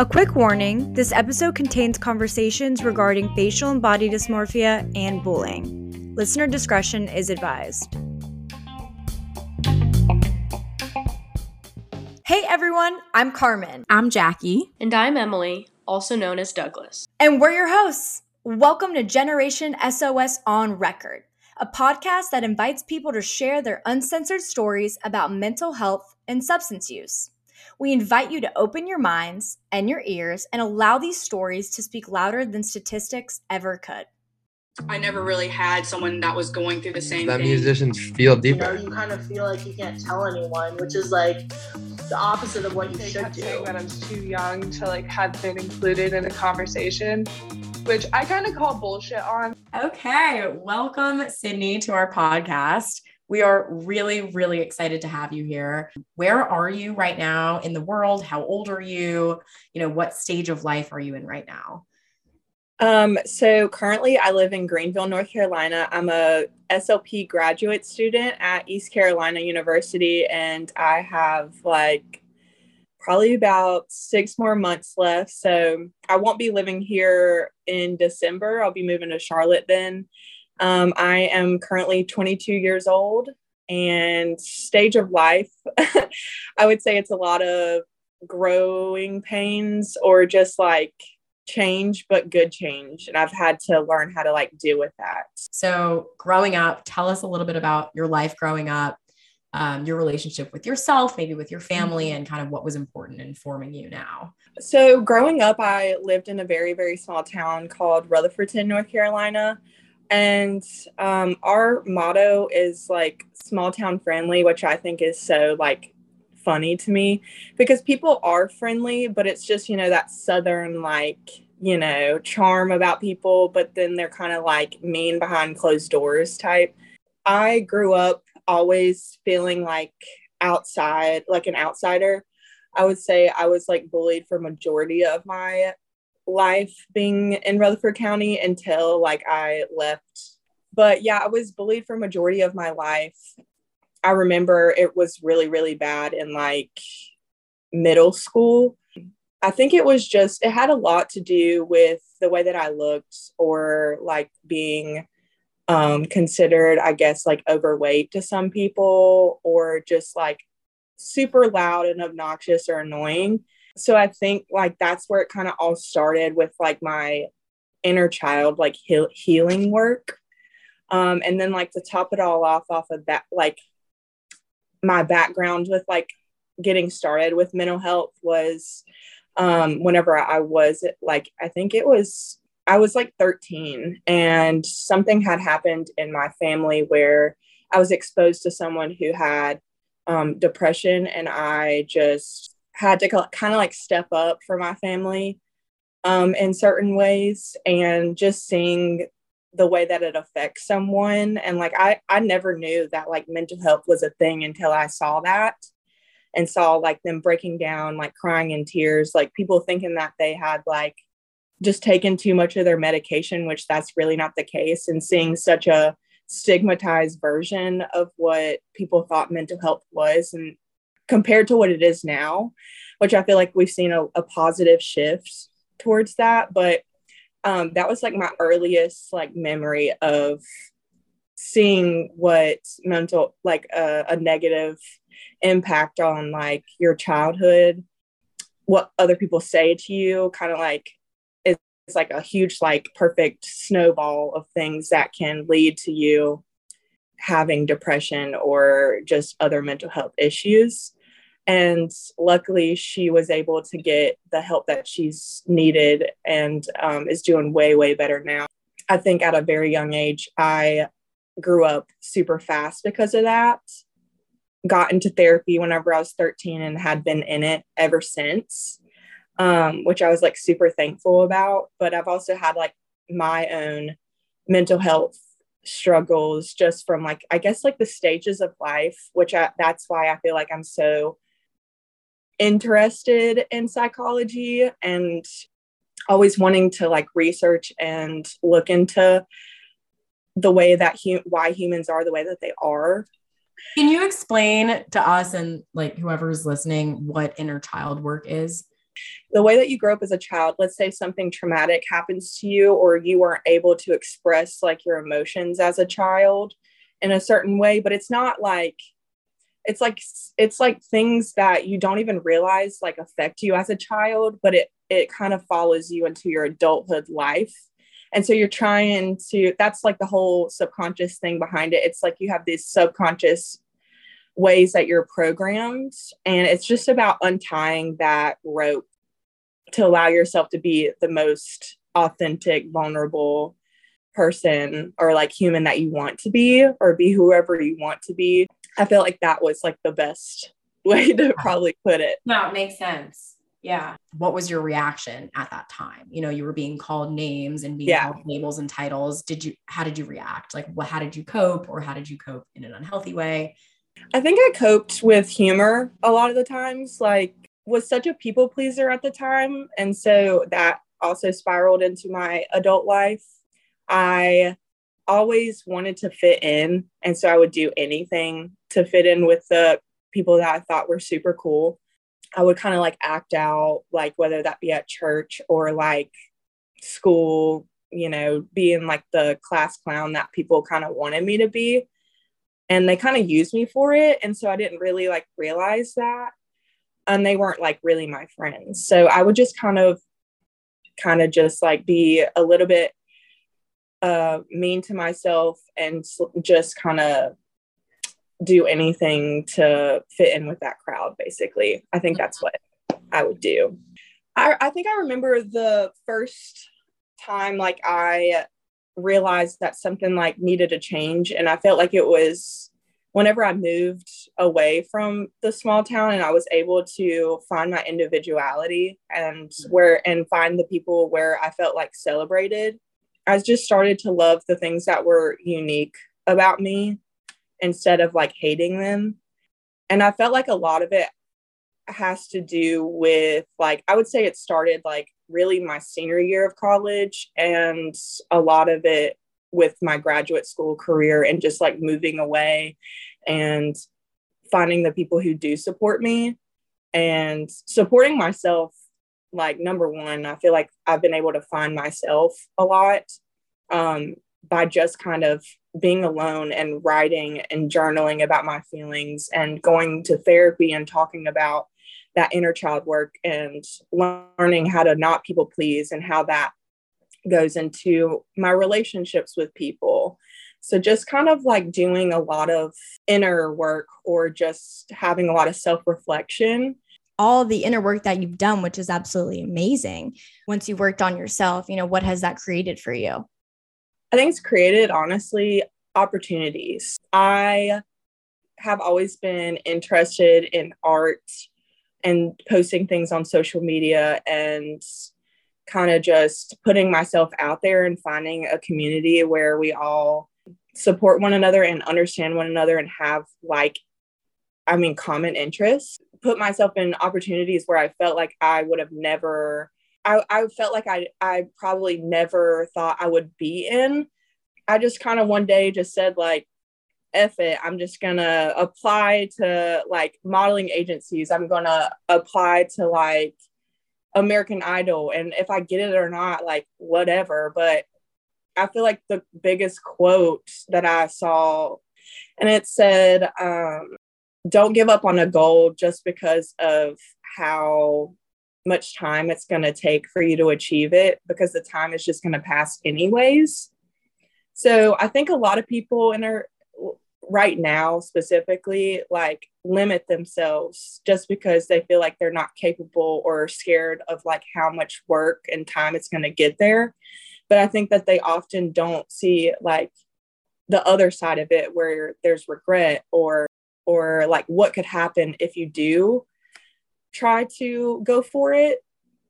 A quick warning this episode contains conversations regarding facial and body dysmorphia and bullying. Listener discretion is advised. Hey everyone, I'm Carmen. I'm Jackie. And I'm Emily, also known as Douglas. And we're your hosts. Welcome to Generation SOS on Record, a podcast that invites people to share their uncensored stories about mental health and substance use. We invite you to open your minds and your ears and allow these stories to speak louder than statistics ever could. I never really had someone that was going through the same that thing. musicians feel deeper. You know, you kind of feel like you can't tell anyone, which is like the opposite of what you they should kept do. saying that I was too young to like have been included in a conversation, which I kind of call bullshit on. Okay, welcome Sydney to our podcast. We are really, really excited to have you here. Where are you right now in the world? How old are you? You know, what stage of life are you in right now? Um, so currently I live in Greenville, North Carolina. I'm a SLP graduate student at East Carolina University, and I have like probably about six more months left. So I won't be living here in December. I'll be moving to Charlotte then. Um, I am currently 22 years old and stage of life. I would say it's a lot of growing pains or just like change but good change and i've had to learn how to like deal with that So, growing up, tell us a little bit about your life growing up, um, your relationship with yourself, maybe with your family, and kind of what was important in forming you now. so growing up i lived in a very very small town called rutherfordton north carolina and um, our motto is like small town friendly which i think is so like funny to me because people are friendly but it's just you know that southern like you know charm about people but then they're kind of like mean behind closed doors type. I grew up always feeling like outside like an outsider. I would say i was like bullied for majority of my life being in rutherford county until like i left but yeah i was bullied for majority of my life I remember it was really, really bad in like middle school. I think it was just, it had a lot to do with the way that I looked or like being um, considered, I guess, like overweight to some people or just like super loud and obnoxious or annoying. So I think like that's where it kind of all started with like my inner child, like heal- healing work. Um, and then like to top it all off off of that, like my background with like getting started with mental health was um whenever I was like I think it was I was like 13 and something had happened in my family where I was exposed to someone who had um, depression and I just had to kind of like step up for my family um, in certain ways and just seeing the way that it affects someone and like i i never knew that like mental health was a thing until i saw that and saw like them breaking down like crying in tears like people thinking that they had like just taken too much of their medication which that's really not the case and seeing such a stigmatized version of what people thought mental health was and compared to what it is now which i feel like we've seen a, a positive shift towards that. But um, that was like my earliest like memory of seeing what mental like a, a negative impact on like your childhood what other people say to you kind of like is like a huge like perfect snowball of things that can lead to you having depression or just other mental health issues and luckily she was able to get the help that she's needed and um, is doing way way better now. I think at a very young age i grew up super fast because of that. Got into therapy whenever i was 13 and had been in it ever since um, which i was like super thankful about. But i've also had like my own mental health struggles just from like i guess like the stages of life which I, that's why i feel like i'm so interested in psychology and always wanting to like research and look into the way that hu- why humans are the way that they are Can you explain to us and like whoever's listening what inner child work is? the way that you grow up as a child, let's say something traumatic happens to you or you weren't able to express like your emotions as a child in a certain way, but it's not like it's like it's like things that you don't even realize like affect you as a child, but it it kind of follows you into your adulthood life. And so you're trying to that's like the whole subconscious thing behind it. It's like you have these subconscious ways that you're programmed and it's just about untying that rope to allow yourself to be the most authentic vulnerable person or like human that you want to be or be whoever you want to be i feel like that was like the best way to probably put it no it makes sense yeah what was your reaction at that time you know you were being called names and being Yeah. called labels and titles did you how did you react like what how did you cope or how did you cope in an unhealthy way I think I coped with humor a lot of the times, like was such a people pleaser at the time. And so that also spiraled into my adult life. I always wanted to fit in. And so I would do anything to fit in with the people that I thought were super cool. I would kind of like act out, like whether that be at church or like school, you know, being like the class clown that people kind of wanted me to be and they kind of used me for it and so i didn't really like realize that and they weren't like really my friends so i would just kind of kind of just like be a little bit uh mean to myself and just kind of do anything to fit in with that crowd basically. I think that's what i would do. I, I think i remember the first time like i realized that something like needed a change and i felt like it was whenever i moved away from the small town and i was able to find my individuality and where and find the people where i felt like celebrated i just started to love the things that were unique about me instead of like hating them. And i felt like a lot of it has to do with like i would say it started like really my senior year of college and a lot of it with my graduate school career and just like moving away and finding the people who do support me. And supporting myself like number one i feel like i've been able to find myself a lot um, by just kind of being alone and writing and journaling about my feelings and going to therapy and talking about that inner child work and learning how to not people please and how that goes into my relationships with people. So just kind of like doing a lot of inner work or just having a lot of self-reflection. all the inner work that you've done, which is absolutely amazing. Once you worked on yourself, you know, what has that created for you? I think it's created honestly opportunities. I have always been interested in art and posting things on social media and kind of just putting myself out there and finding a community where we all support one another and understand one another and have like I mean common interests. Put myself in opportunities where I felt like I would have never I, I felt like I I probably never thought I would be in. I just kind of one day just said like F it. I'm just gonna apply to like modeling agencies. I'm gonna apply to like American Idol. And if I get it or not, like whatever. But I feel like the biggest quote that I saw, and it said, um, don't give up on a goal just because of how much time it's going to take for you to achieve it, because the time is just going to pass anyways. So I think a lot of people in our right now specifically like limit themselves just because they feel like they're not capable or scared of like how much work and time it's going to get there but i think that they often don't see like the other side of it where there's regret or or like what could happen if you do try to go for it.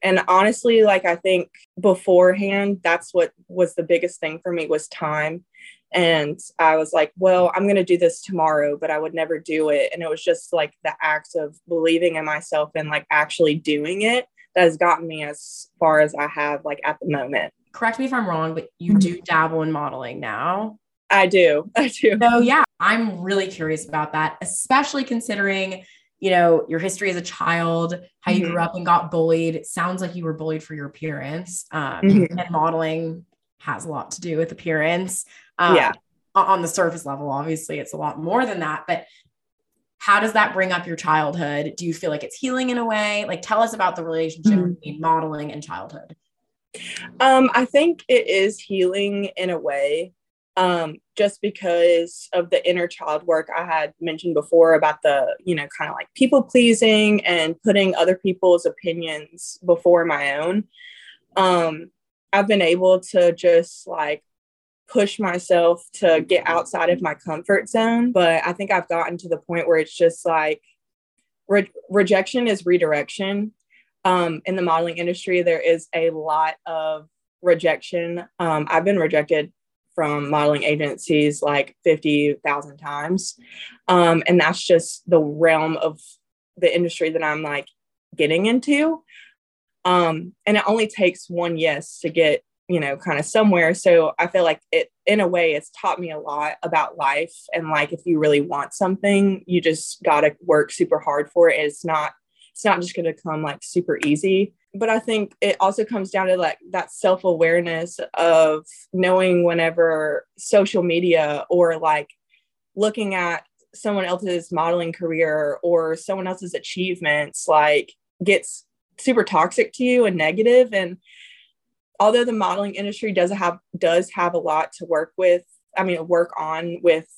And honestly like i think beforehand that's what was the biggest thing for me was time. And i was like well i'm going to do this tomorrow but i would never do it. And it was just like the act of believing in myself and like actually doing it that has gotten me as far as i have like at the moment. Correct me if i'm wrong but you mm-hmm. do dabble in modeling now? I do. I do. So yeah i'm really curious about that especially considering you know, your history as a child, how you Mhm. grew up and got bullied. It sounds like you were bullied for your appearance. Um, Mhm. And modeling has a lot to do with appearance. Um, Yeah. On the surface level, obviously, it's a lot more than that. But how does that bring up your childhood? Do you feel like it's healing in a way? Like, tell us about the relationship Mhm. between modeling and childhood. Um, I think it is healing in a way, um, just because of the inner child work I had mentioned before about the, you know, kind of like people pleasing and putting other people's opinions before my own. Um, I've been able to just like push myself to get outside of my comfort zone, but I think I've gotten to the point where it's just like re- rejection is redirection um, in the modeling industry, there is a lot of rejection. Um, I've been rejected from modeling agencies like 50,000 times. Um, and that's just the realm of the industry that I'm like getting into. Um, and it only takes one yes to get, you know, kind of somewhere. So I feel like it, in a way, it's taught me a lot about life. And like, if you really want something, you just got to work super hard for it. It's not it's not just going to come like super easy but i think it also comes down to like that self-awareness of knowing whenever social media or like looking at someone else's modeling career or someone else's achievements like gets super toxic to you and negative and although the modeling industry does have does have a lot to work with i mean work on with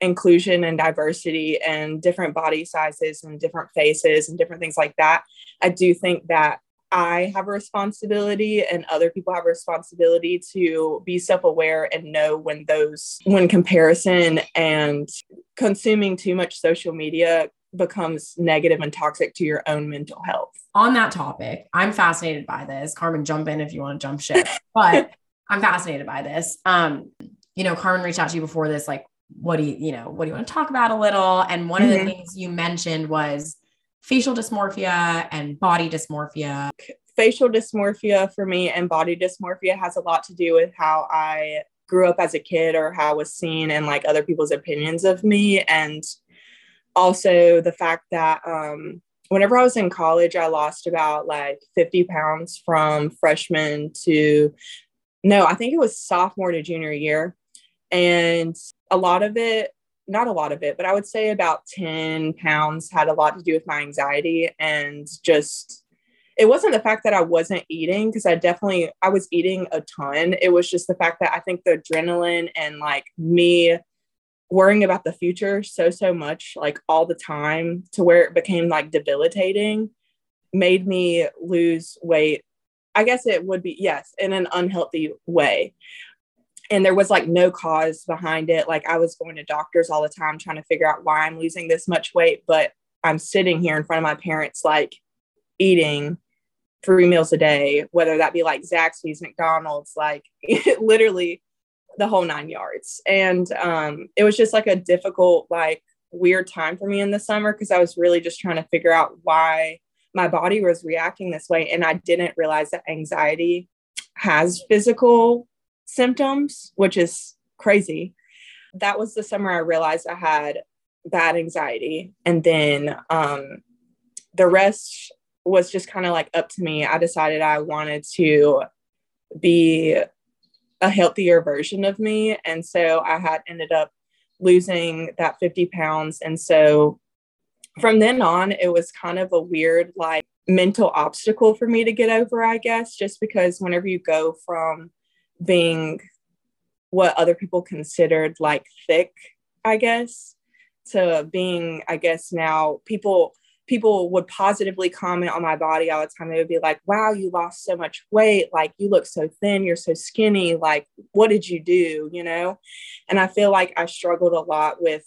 inclusion and diversity and different body sizes and different faces and different things like that. I do think that I have a responsibility and other people have a responsibility to be self-aware and know when those when comparison and consuming too much social media becomes negative and toxic to your own mental health. On that topic, I'm fascinated by this. Carmen, jump in if you want to jump ship, but I'm fascinated by this. Um, you know, Carmen reached out to you before this, like, what do you, you know, what do you want to talk about a little? And one of Mhm. the things you mentioned was facial dysmorphia and body dysmorphia. facial dysmorphia for me and body dysmorphia has a lot to do with how I grew up as a kid or how I was seen and like other people's opinions of me. And also the fact that um, whenever I was in college, I lost about like 50 pounds from freshman to no, I think it was sophomore to junior year. And a lot of it, not a lot of it, but I would say about 10 pounds had a lot to do with my anxiety and just it wasn't the fact that I wasn't eating because I definitely I was eating a ton. It was just the fact that I think the adrenaline and like me worrying about the future so so much like all the time to where it became like debilitating made me lose weight. I guess it would be yes, in an unhealthy way. And there was like no cause behind it. Like I was going to doctors all the time trying to figure out why I'm losing this much weight, but I'm sitting here in front of my parents like eating three meals a day, whether that be like Zaxby's, McDonald's, like literally the whole nine yards. And um, it was just like a difficult, like weird time for me in the summer because I was really just trying to figure out why my body was reacting this way. And I didn't realize that anxiety has physical symptoms, which is crazy. That was the summer I realized I had bad anxiety. And then um, the rest was just kind of like up to me. I decided I wanted to be a healthier version of me. And so I had ended up losing that 50 pounds. And so from then on, it was kind of a weird, like, mental obstacle for me to get over, I guess, just because whenever you go from being what other people considered like thick, I guess, to being, I guess, now people people would positively comment on my body all the time. They would be like, wow, you lost so much weight. Like, you look so thin. You're so skinny. Like, what did you do? You know? And I feel like I struggled a lot with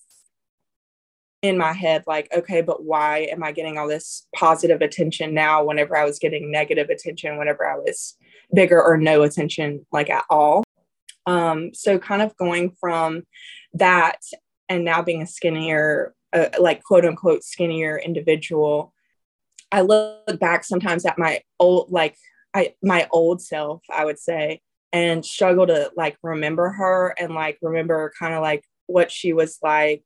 in my head, like, okay, but why am I getting all this positive attention now whenever I was getting negative attention, whenever I was bigger or no attention, like at all? Um, so, kind of going from that and now being a skinnier uh, like quote unquote skinnier individual i look back sometimes at my old like i my old self i would say and struggle to like remember her and like remember kind of like what she was like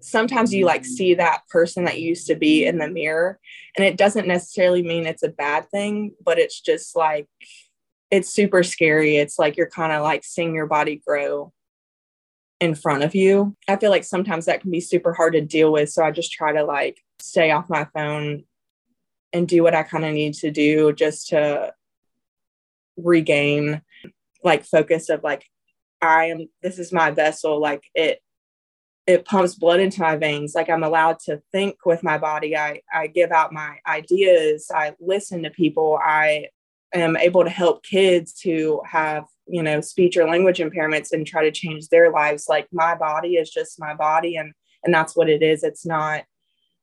sometimes you like see that person that used to be in the mirror and it doesn't necessarily mean it's a bad thing but it's just like it's super scary. It's like you're kind of like seeing your body grow in front of you. I feel like sometimes that can be super hard to deal with so i just try to like stay off my phone and do what i kind of need to do just to regain like focus of like i am this is my vessel like it it pumps blood into my veins. Like i'm allowed to think with my body. I i give out my ideas. I listen to people. I am able to help kids who have you know speech or language impairments and try to change their lives. Like my body is just my body and and that's what it is. It's not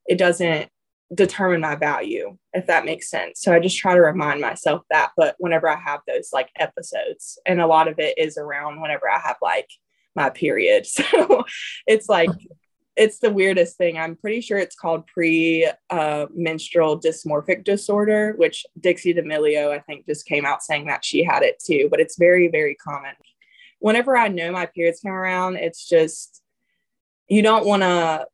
it doesn't determine my value if that makes sense. So i just try to remind myself that but whenever i have those like episodes and a lot of it is around whenever i have like my period. So it's like it's the weirdest thing. I'm pretty sure it's called pre uh, menstrual dysmorphic disorder, which Dixie D'Amelio, I think, just came out saying that she had it too. But it's very, very common. Whenever I know my periods come around, it's just you don't want to.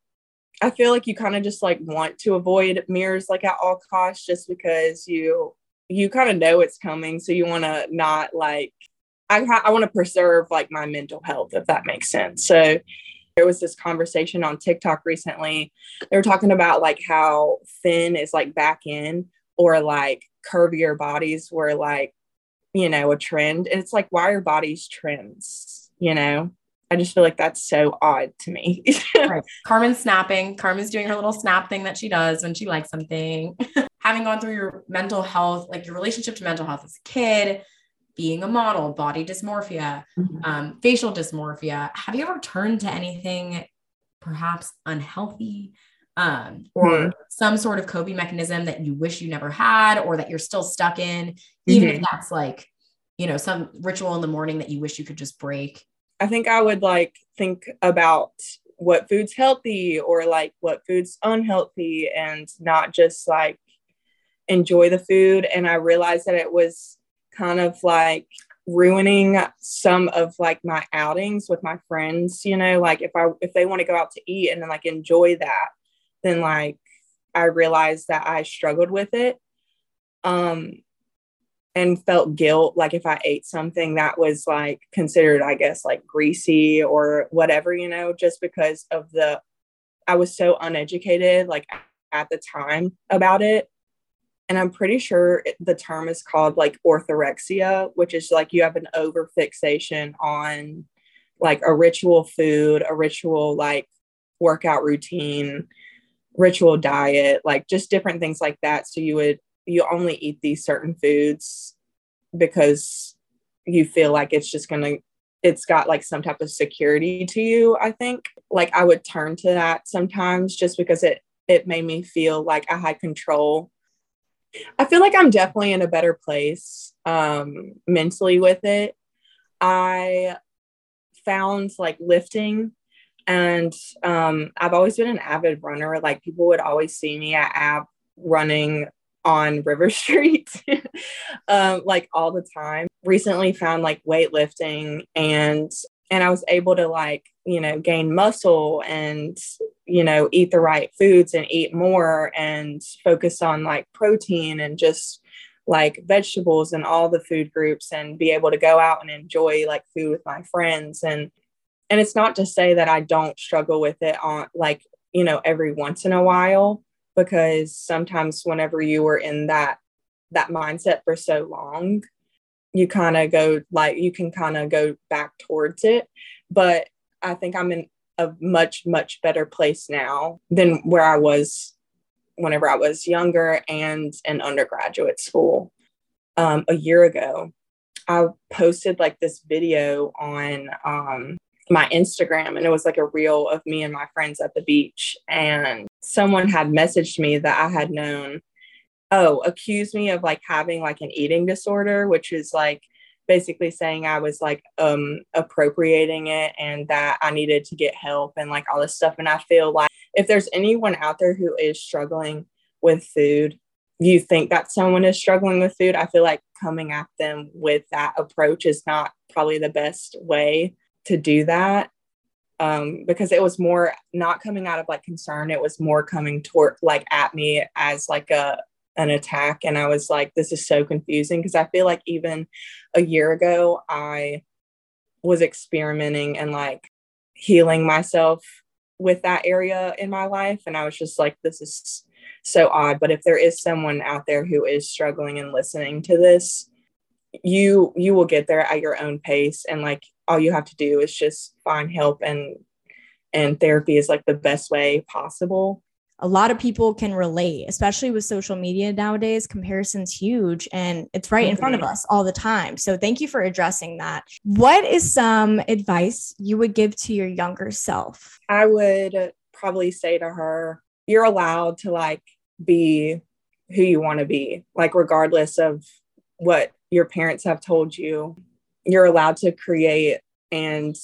I feel like you kind of just like want to avoid mirrors like at all costs, just because you you kind of know it's coming, so you want to not like I, I want to preserve like my mental health, if that makes sense. So there was this conversation on TikTok recently. They were talking about like how thin is like back in or like curvier bodies were like, you know, a trend. And it's like, why are bodies trends? You know? I just feel like that's so odd to me. right. Carmen's snapping. Carmen's doing her little snap thing that she does when she likes something. Having gone through your mental health, like your relationship to mental health as a kid, being a model, body dysmorphia, mm-hmm. um, facial dysmorphia. Have you ever turned to anything perhaps unhealthy um, or mm-hmm. some sort of coping mechanism that you wish you never had or that you're still stuck in, even mm-hmm. if that's like, you know, some ritual in the morning that you wish you could just break? I think I would like think about what food's healthy or like what food's unhealthy and not just like enjoy the food. And I realized that it was kind of like ruining some of like my outings with my friends you know? Like if i if they want to go out to eat and then like enjoy that then like i realized that i struggled with it um and felt guilt like if i ate something that was like considered i guess like greasy or whatever you know? Just because of the i was so uneducated like at the time about it and I'm pretty sure the term is called like orthorexia, which is like you have an over fixation on like a ritual food, a ritual like workout routine, ritual diet, like just different things like that. So you would you only eat these certain foods because you feel like it's just gonna it's got like some type of security to you i think like i would turn to that sometimes just because it it made me feel like i had control I feel like I'm definitely in a better place um, mentally with it. I found like lifting, and um, I've always been an avid runner. Like people would always see me at app running on River Street, um, like all the time. Recently found like weightlifting and and I was able to like, you know, gain muscle and, you know, eat the right foods and eat more and focus on like protein and just like vegetables and all the food groups and be able to go out and enjoy like food with my friends. And and it's not to say that I don't struggle with it on like, you know, every once in a while because sometimes whenever you were in that that mindset for so long, you kind of go like you can kind of go back towards it. But i think i'm in a much much better place now than where i was whenever i was younger and in undergraduate school. Um, a year ago i posted like this video on um, my instagram and it was like a reel of me and my friends at the beach. And someone had messaged me that i had known oh, accused me of like having like an eating disorder, which is like basically saying I was like um appropriating it and that I needed to get help and like all this stuff. And I feel like if there's anyone out there who is struggling with food, you think that someone is struggling with food, I feel like coming at them with that approach is not probably the best way to do that. um, because it was more not coming out of like concern. It was more coming toward like at me as like a an attack, and I was like, this is so confusing because I feel like even a year ago I was experimenting and like healing myself with that area in my life, and I was just like, this is so odd. But if there is someone out there who is struggling and listening to this, you you will get there at your own pace and like all you have to do is just find help and and therapy is like the best way possible a lot of people can relate, especially with social media nowadays. Comparison's huge and it's right in front of us all the time. So, thank you for addressing that. What is some advice you would give to your younger self? I would probably say to her, You're allowed to like be who you want to be, like, regardless of what your parents have told you. You're allowed to create and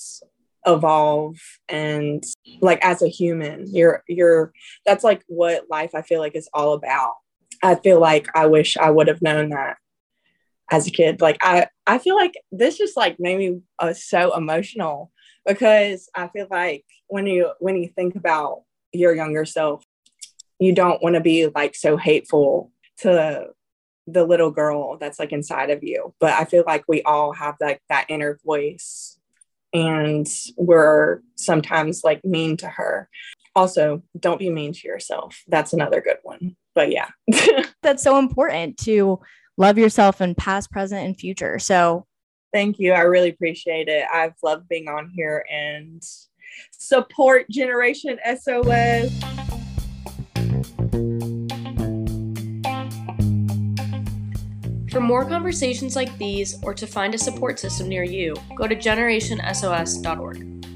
evolve and like as a human you're you're that's like what life i feel like is all about. I feel like i wish i would have known that as a kid. Like i i feel like this just like made me uh, so emotional because i feel like when you when you think about your younger self you don't want to be like so hateful to the little girl that's like inside of you. But i feel like we all have like that inner voice and we're sometimes like mean to her. Also, don't be mean to yourself. That's another good one. But yeah. That's so important to love yourself in past, present, and future. So thank you. I really appreciate it. I've loved being on here and support Generation SOS. For more conversations like these or to find a support system near you, go to generationsos.org.